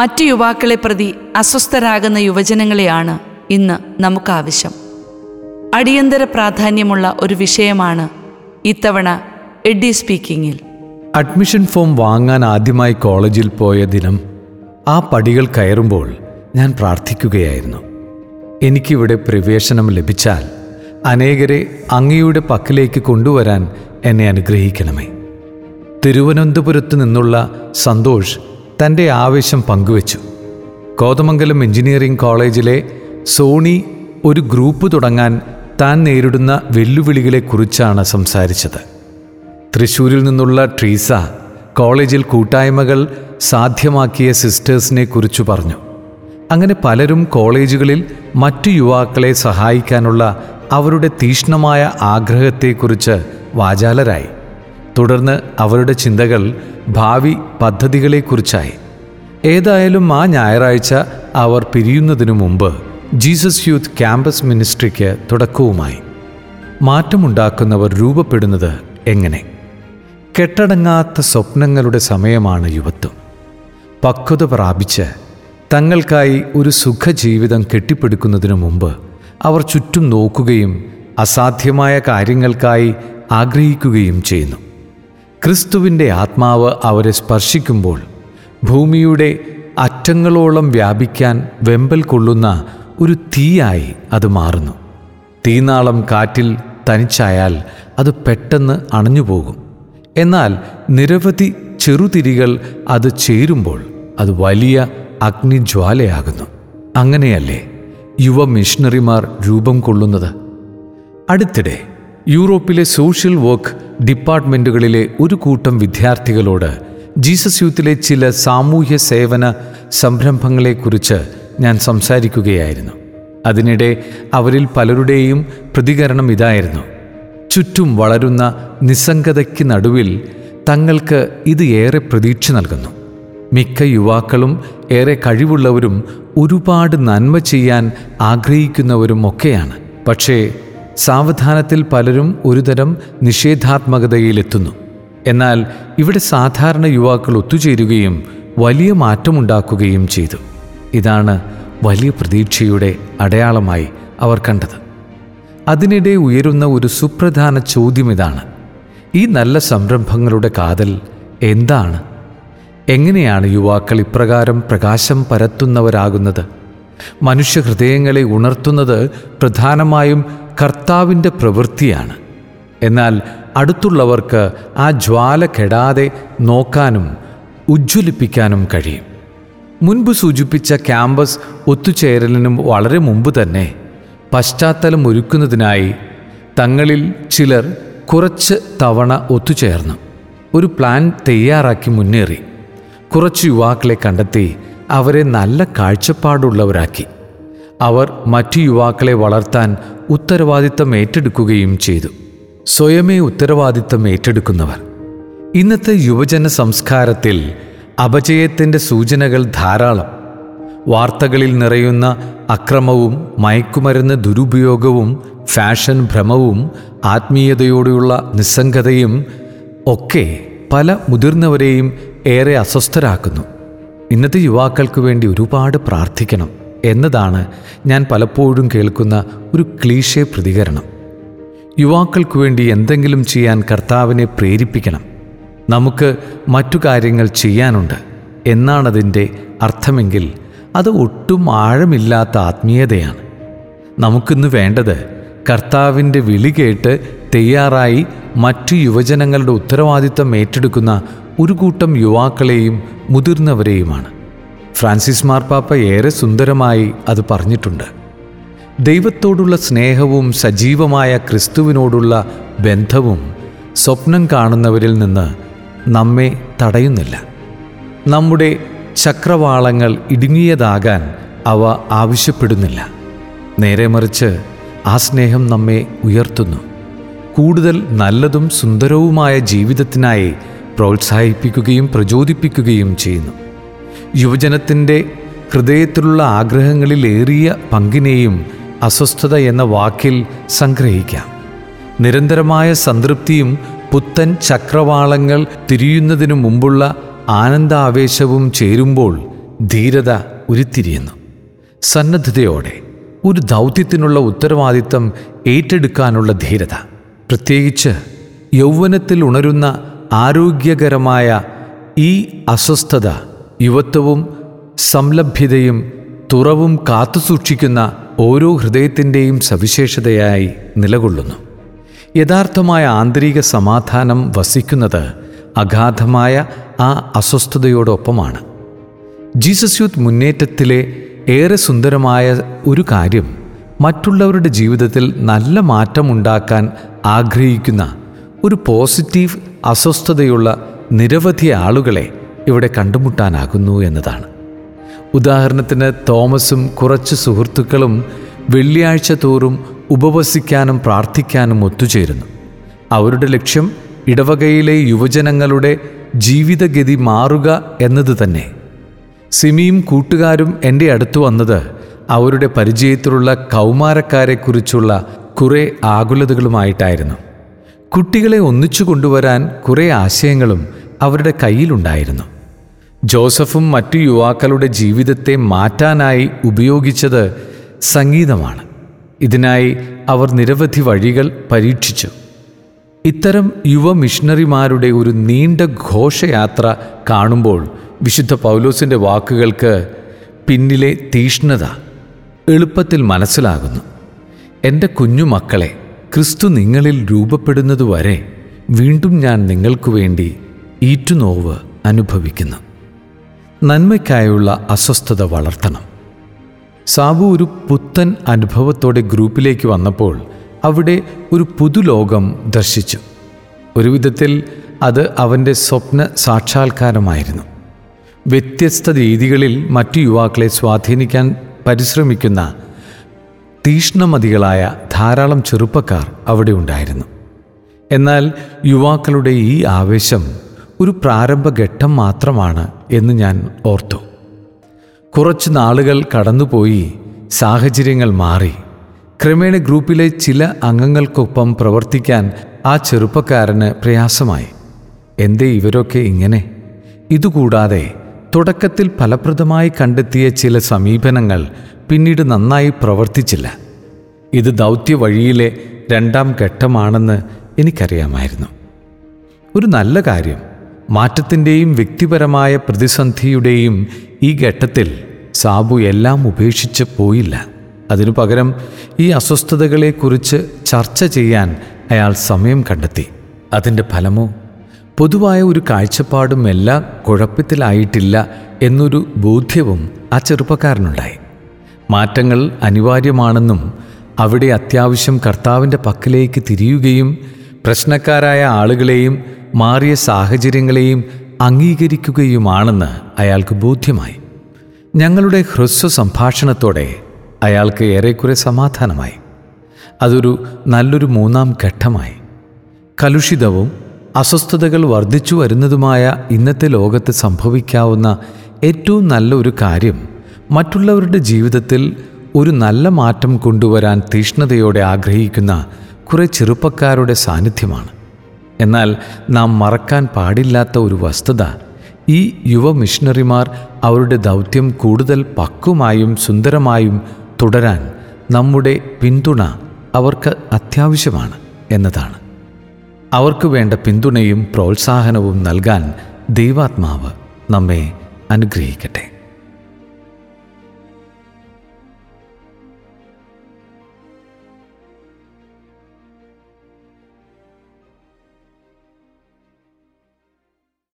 മറ്റു യുവാക്കളെ പ്രതി അസ്വസ്ഥരാകുന്ന യുവജനങ്ങളെയാണ് ഇന്ന് നമുക്കാവശ്യം. അടിയന്തര പ്രാധാന്യമുള്ള ഒരു വിഷയമാണ് ഇത്തവണ എഡി സ്പീക്കിങ്ങിൽ. അഡ്മിഷൻ ഫോം വാങ്ങാൻ ആദ്യമായി കോളേജിൽ പോയ ദിനം ആ പടികൾ കയറുമ്പോൾ ഞാൻ പ്രാർത്ഥിക്കുകയായിരുന്നു. എനിക്കിവിടെ പ്രവേശനം ലഭിച്ചാൽ അനേകരെ അങ്ങയുടെ പക്കലേക്ക് കൊണ്ടുവരാൻ എന്നെ അനുഗ്രഹിക്കണമേ. തിരുവനന്തപുരത്ത് നിന്നുള്ള സന്തോഷ് തന്റെ ആവേശം പങ്കുവച്ചു. കോതമംഗലം എഞ്ചിനീയറിംഗ് കോളേജിലെ സോണി ഒരു ഗ്രൂപ്പ് തുടങ്ങാൻ താൻ നേരിടുന്ന വെല്ലുവിളികളെക്കുറിച്ചാണ് സംസാരിച്ചത്. തൃശ്ശൂരിൽ നിന്നുള്ള ട്രീസ കോളേജിൽ കൂട്ടായ്മകൾ സാധ്യമാക്കിയ സിസ്റ്റേഴ്സിനെ കുറിച്ചു പറഞ്ഞു. അങ്ങനെ പലരും കോളേജുകളിൽ മറ്റു യുവാക്കളെ സഹായിക്കാനുള്ള അവരുടെ തീഷ്ണമായ ആഗ്രഹത്തെക്കുറിച്ച് വാചാലരായി. തുടർന്ന് അവരുടെ ചിന്തകൾ ഭാവി പദ്ധതികളെക്കുറിച്ചായി. ഏതായാലും ആ ഞായറാഴ്ച അവർ പിരിയുന്നതിനു മുമ്പ് ജീസസ് യൂത്ത് ക്യാമ്പസ് മിനിസ്ട്രിക്ക് തുടക്കവുമായി. മാറ്റമുണ്ടാക്കുന്നവർ രൂപപ്പെടുന്നത് എങ്ങനെ? കെട്ടടങ്ങാത്ത സ്വപ്നങ്ങളുടെ സമയമാണ് യുവത്വം. പക്വത പ്രാപിച്ച് തങ്ങൾക്കായി ഒരു സുഖജീവിതം കെട്ടിപ്പടുക്കുന്നതിനു മുമ്പ് അവർ ചുറ്റും നോക്കുകയും അസാധ്യമായ കാര്യങ്ങൾക്കായി ആഗ്രഹിക്കുകയും ചെയ്യുന്നു. ക്രിസ്തുവിന്റെ ആത്മാവ് അവരെ സ്പർശിക്കുമ്പോൾ ഭൂമിയുടെ അറ്റങ്ങളോളം വ്യാപിക്കാൻ വെമ്പൽ കൊള്ളുന്ന ഒരു തീയായി അത് മാറുന്നു. തീനാളം കാറ്റിൽ തനിച്ചായാൽ അത് പെട്ടെന്ന് അണഞ്ഞുപോകും. എന്നാൽ നിരവധി ചെറുതിരികൾ അത് ചേരുമ്പോൾ അത് വലിയ അഗ്നിജ്വാലയാകുന്നു. അങ്ങനെയല്ലേ യുവ മിഷണറിമാർ രൂപം കൊള്ളുന്നത്? അടുത്തിടെ യൂറോപ്പിലെ സോഷ്യൽ വർക്ക് ഡിപ്പാർട്ട്മെന്റുകളിലെ ഒരു കൂട്ടം വിദ്യാർത്ഥികളോട് ജീസസ് യൂത്തിലെ ചില സാമൂഹ്യ സേവന സംരംഭങ്ങളെക്കുറിച്ച് ഞാൻ സംസാരിക്കുകയായിരുന്നു. അതിനിടെ അവരിൽ പലരുടെയും പ്രതികരണം ഇതായിരുന്നു. ചുറ്റും വളരുന്ന നിസ്സംഗതയ്ക്ക് നടുവിൽ തങ്ങൾക്ക് ഇത് ഏറെ പ്രതീക്ഷ നൽകുന്നു. മിക്ക യുവാക്കളും ഏറെ കഴിവുള്ളവരും ഒരുപാട് നന്മ ചെയ്യാൻ ആഗ്രഹിക്കുന്നവരും ഒക്കെയാണ്. പക്ഷേ സാവധാനത്തിൽ പലരും ഒരുതരം നിഷേധാത്മകതയിലെത്തുന്നു. എന്നാൽ ഇവിടെ സാധാരണ യുവാക്കൾ ഒത്തുചേരുകയും വലിയ മാറ്റമുണ്ടാക്കുകയും ചെയ്തു. ഇതാണ് വലിയ പ്രതീക്ഷയുടെ അടയാളമായി അവർ കണ്ടത്. അതിനിടെ ഉയരുന്ന ഒരു സുപ്രധാന ചോദ്യം ഇതാണ്. ഈ നല്ല സംരംഭങ്ങളുടെ കാതൽ എന്താണ്? എങ്ങനെയാണ് യുവാക്കൾ ഇപ്രകാരം പ്രകാശം പരത്തുന്നവരാകുന്നത്? മനുഷ്യഹൃദയങ്ങളെ ഉണർത്തുന്നത് പ്രധാനമായും കർത്താവിന്റെ പ്രവൃത്തിയാണ്. എന്നാൽ അടുത്തുള്ളവർക്ക് ആ ജ്വാല കെടാതെ നോക്കാനും ഉജ്ജ്വലിപ്പിക്കാനും കഴിയും. മുൻപ് സൂചിപ്പിച്ച ക്യാമ്പസ് ഒത്തുചേരലിനും വളരെ മുമ്പ് തന്നെ പശ്ചാത്തലം ഒരുക്കുന്നതിനായി തങ്ങളിൽ ചിലർ കുറച്ച് തവണ ഒത്തുചേർന്നു. ഒരു പ്ലാൻ തയ്യാറാക്കി മുന്നേറി. കുറച്ച് യുവാക്കളെ കണ്ടെത്തി അവരെ നല്ല കാഴ്ചപ്പാടുള്ളവരാക്കി. അവർ മറ്റു യുവാക്കളെ വളർത്താൻ ഉത്തരവാദിത്തം ഏറ്റെടുക്കുകയും ചെയ്തു. സ്വയമേ ഉത്തരവാദിത്തം ഏറ്റെടുക്കുന്നവർ. ഇന്നത്തെ യുവജന സംസ്കാരത്തിൽ അപജയത്തിന്റെ സൂചനകൾ ധാരാളം. വാർത്തകളിൽ നിറയുന്ന അക്രമവും മയക്കുമരുന്ന് ദുരുപയോഗവും ഫാഷൻ ഭ്രമവും ആത്മീയതയോടെയുള്ള നിസ്സംഗതയും ഒക്കെ പല മുതിർന്നവരെയും ഏറെ അസ്വസ്ഥരാക്കുന്നു. ഇന്നത്തെ യുവാക്കൾക്ക് വേണ്ടി ഒരുപാട് പ്രാർത്ഥിക്കണം എന്നതാണ് ഞാൻ പലപ്പോഴും കേൾക്കുന്ന ഒരു ക്ലീശേ പ്രതികരണം. യുവാക്കൾക്ക് വേണ്ടി എന്തെങ്കിലും ചെയ്യാൻ കർത്താവിനെ പ്രേരിപ്പിക്കണം. നമുക്ക് മറ്റു കാര്യങ്ങൾ ചെയ്യാനുണ്ട് എന്നാണതിന്റെ അർത്ഥമെങ്കിൽ അത് ഒട്ടും ആഴമില്ലാത്ത ആത്മീയതയാണ്. നമുക്കിന്ന് വേണ്ടത് കർത്താവിന്റെ വിളി കേട്ട് തയ്യാറായി മറ്റു യുവജനങ്ങളുടെ ഉത്തരവാദിത്തം ഏറ്റെടുക്കുന്ന ഒരു കൂട്ടം യുവാക്കളെയും മുതിർന്നവരെയുമാണ്. ഫ്രാൻസിസ് മാർപ്പാപ്പ ഏറെ സുന്ദരമായി അത് പറഞ്ഞിട്ടുണ്ട്. ദൈവത്തോടുള്ള സ്നേഹവും സജീവമായ ക്രിസ്തുവിനോടുള്ള ബന്ധവും സ്വപ്നം കാണുന്നവരിൽ നിന്ന് നമ്മെ തടയുന്നില്ല. നമ്മുടെ ചക്രവാളങ്ങൾ ഇടുങ്ങിയതാകാൻ അവ ആവശ്യപ്പെടുന്നില്ല. നേരെ മറിച്ച് ആ സ്നേഹം നമ്മെ ഉയർത്തുന്നു. കൂടുതൽ നല്ലതും സുന്ദരവുമായ ജീവിതത്തിനായി പ്രോത്സാഹിപ്പിക്കുകയും പ്രചോദിപ്പിക്കുകയും ചെയ്യുന്നു. യുവജനത്തിന്റെ ഹൃദയത്തിലുള്ള ആഗ്രഹങ്ങളിലേറിയ പങ്കിനെയും അസ്വസ്ഥത എന്ന വാക്കിൽ സംഗ്രഹിക്കാം. നിരന്തരമായ സംതൃപ്തിയും പുത്തൻ ചക്രവാളങ്ങൾ തിരിയുന്നതിനു മുമ്പുള്ള ആനന്ദാവേശവും ചേരുമ്പോൾ ധീരത ഉരുത്തിരിയുന്നു. സന്നദ്ധതയോടെ ഒരു ദൗത്യത്തിനുള്ള ഉത്തരവാദിത്തം ഏറ്റെടുക്കാനുള്ള ധീരത. പ്രത്യേകിച്ച് യൗവനത്തിൽ ഉണരുന്ന ആരോഗ്യകരമായ ഈ അസ്വസ്ഥത യുവത്വവും സംലഭ്യതയും തുറവും കാത്തുസൂക്ഷിക്കുന്ന ഓരോ ഹൃദയത്തിന്റെയും സവിശേഷതയായി നിലകൊള്ളുന്നു. യഥാർത്ഥമായ ആന്തരിക സമാധാനം വസിക്കുന്നത് അഗാധമായ ആ അസ്വസ്ഥതയോടൊപ്പമാണ്. ജീസസ് യൂത്ത് മുന്നേറ്റത്തിലെ ഏറെ സുന്ദരമായ ഒരു കാര്യം മറ്റുള്ളവരുടെ ജീവിതത്തിൽ നല്ല മാറ്റമുണ്ടാക്കാൻ ആഗ്രഹിക്കുന്ന ഒരു പോസിറ്റീവ് അസ്വസ്ഥതയുള്ള നിരവധി ആളുകളെ ഇവിടെ കണ്ടുമുട്ടാനാകുന്നു എന്നതാണ്. ഉദാഹരണത്തിന് തോമസും കുറച്ച് സുഹൃത്തുക്കളും വെള്ളിയാഴ്ച തോറും ഉപവസിക്കാനും പ്രാർത്ഥിക്കാനും ഒത്തുചേരുന്നു. അവരുടെ ലക്ഷ്യം ഇടവകയിലെ യുവജനങ്ങളുടെ ജീവിതഗതി മാറുക എന്നത് തന്നെ. സിമിയും കൂട്ടുകാരും എന്റെ അടുത്ത് വന്നത് അവരുടെ പരിചയത്തിലുള്ള കൗമാരക്കാരെക്കുറിച്ചുള്ള കുറേ ആകുലതകളുമായിട്ടായിരുന്നു. കുട്ടികളെ ഒന്നിച്ചു കൊണ്ടുവരാൻ കുറേ ആശയങ്ങളും അവരുടെ കയ്യിലുണ്ടായിരുന്നു. ജോസഫും മറ്റു യുവാക്കളുടെ ജീവിതത്തെ മാറ്റാനായി ഉപയോഗിച്ചത് സംഗീതമാണ്. ഇതിനായി അവർ നിരവധി വഴികൾ പരീക്ഷിച്ചു. ഇത്തരം യുവ മിഷണറിമാരുടെ ഒരു നീണ്ട ഘോഷയാത്ര കാണുമ്പോൾ വിശുദ്ധ പൗലോസിന്റെ വാക്കുകൾക്ക് പിന്നിലെ തീഷ്ണത എളുപ്പത്തിൽ മനസ്സിലാകുന്നു. എന്റെ കുഞ്ഞുമക്കളെ ക്രിസ്തു നിങ്ങളിൽ രൂപപ്പെടുന്നതുവരെ വീണ്ടും ഞാൻ നിങ്ങൾക്കു വേണ്ടി ഈറ്റുനോവ് അനുഭവിക്കുന്നു. നന്മയ്ക്കായുള്ള അസ്വസ്ഥത വളർത്തണം. സാബു ഒരു പുത്തൻ അനുഭവത്തോടെ ഗ്രൂപ്പിലേക്ക് വന്നപ്പോൾ അവിടെ ഒരു പുതുലോകം ദർശിച്ചു. ഒരു വിധത്തിൽ അത് അവന്റെ സ്വപ്ന സാക്ഷാത്കാരമായിരുന്നു. വ്യത്യസ്ത രീതികളിൽ മറ്റു യുവാക്കളെ സ്വാധീനിക്കാൻ പരിശ്രമിക്കുന്ന തീഷ്ണമതികളായ ധാരാളം ചെറുപ്പക്കാർ അവിടെ ഉണ്ടായിരുന്നു. എന്നാൽ യുവാക്കളുടെ ഈ ആവേശം ഒരു പ്രാരംഭഘട്ടം മാത്രമാണ് എന്ന് ഞാൻ ഓർത്തു. കുറച്ച് നാളുകൾ കടന്നുപോയി സാഹചര്യങ്ങൾ മാറി. ക്രമേണ ഗ്രൂപ്പിലെ ചില അംഗങ്ങൾക്കൊപ്പം പ്രവർത്തിക്കാൻ ആ ചെറുപ്പക്കാരന് പ്രയാസമായി. എന്തേ ഇവരൊക്കെ ഇങ്ങനെ? ഇതുകൂടാതെ തുടക്കത്തിൽ ഫലപ്രദമായി കണ്ടെത്തിയ ചില സമീപനങ്ങൾ പിന്നീട് നന്നായി പ്രവർത്തിച്ചില്ല. ഇത് ദൗത്യ വഴിയിലെ രണ്ടാം ഘട്ടമാണെന്ന് എനിക്കറിയാമായിരുന്നു. ഒരു നല്ല കാര്യം മാറ്റത്തിന്റെയും വ്യക്തിപരമായ പ്രതിസന്ധിയുടെയും ഈ ഘട്ടത്തിൽ സാബു എല്ലാം ഉപേക്ഷിച്ച് പോയില്ല. അതിനു പകരം ഈ അസ്വസ്ഥതകളെക്കുറിച്ച് ചർച്ച ചെയ്യാൻ അയാൾ സമയം കണ്ടെത്തി. അതിന്റെ ഫലമോ? പൊതുവായ ഒരു കാഴ്ചപ്പാടും എല്ലാം കുഴപ്പത്തിലായിട്ടില്ല എന്നൊരു ബോധ്യവും ആ ചെറുപ്പക്കാരനുണ്ടായി. മാറ്റങ്ങൾ അനിവാര്യമാണെന്നും അവിടെ അത്യാവശ്യം കർത്താവിന്റെ പക്കലേക്ക് തിരിയുകയും പ്രശ്നക്കാരായ ആളുകളെയും മാറിയ സാഹചര്യങ്ങളെയും അംഗീകരിക്കുകയുമാണെന്ന് അയാൾക്ക് ബോധ്യമായി. ഞങ്ങളുടെ ഹ്രസ്വ സംഭാഷണത്തോടെ അയാൾക്ക് ഏറെക്കുറെ സമാധാനമായി. അതൊരു നല്ലൊരു മൂന്നാം ഘട്ടമായി. കലുഷിതവും അസ്വസ്ഥതകൾ വർദ്ധിച്ചു വരുന്നതുമായ ഇന്നത്തെ ലോകത്ത് സംഭവിക്കാവുന്ന ഏറ്റവും നല്ല ഒരു കാര്യം മറ്റുള്ളവരുടെ ജീവിതത്തിൽ ഒരു നല്ല മാറ്റം കൊണ്ടുവരാൻ തീഷ്ണതയോടെ ആഗ്രഹിക്കുന്ന കുറെ ചെറുപ്പക്കാരുടെ സാന്നിധ്യമാണ്. എന്നാൽ നാം മറക്കാൻ പാടില്ലാത്ത ഒരു വസ്തുത ഈ യുവ മിഷണറിമാർ അവരുടെ ദൗത്യം കൂടുതൽ പക്വമായും സുന്ദരമായും തുടരാൻ നമ്മുടെ പിന്തുണ അവർക്ക് അത്യാവശ്യമാണ് എന്നതാണ്. അവർക്ക് വേണ്ട പിന്തുണയും പ്രോത്സാഹനവും നൽകാൻ ദൈവാത്മാവ് നമ്മെ അനുഗ്രഹിക്കട്ടെ.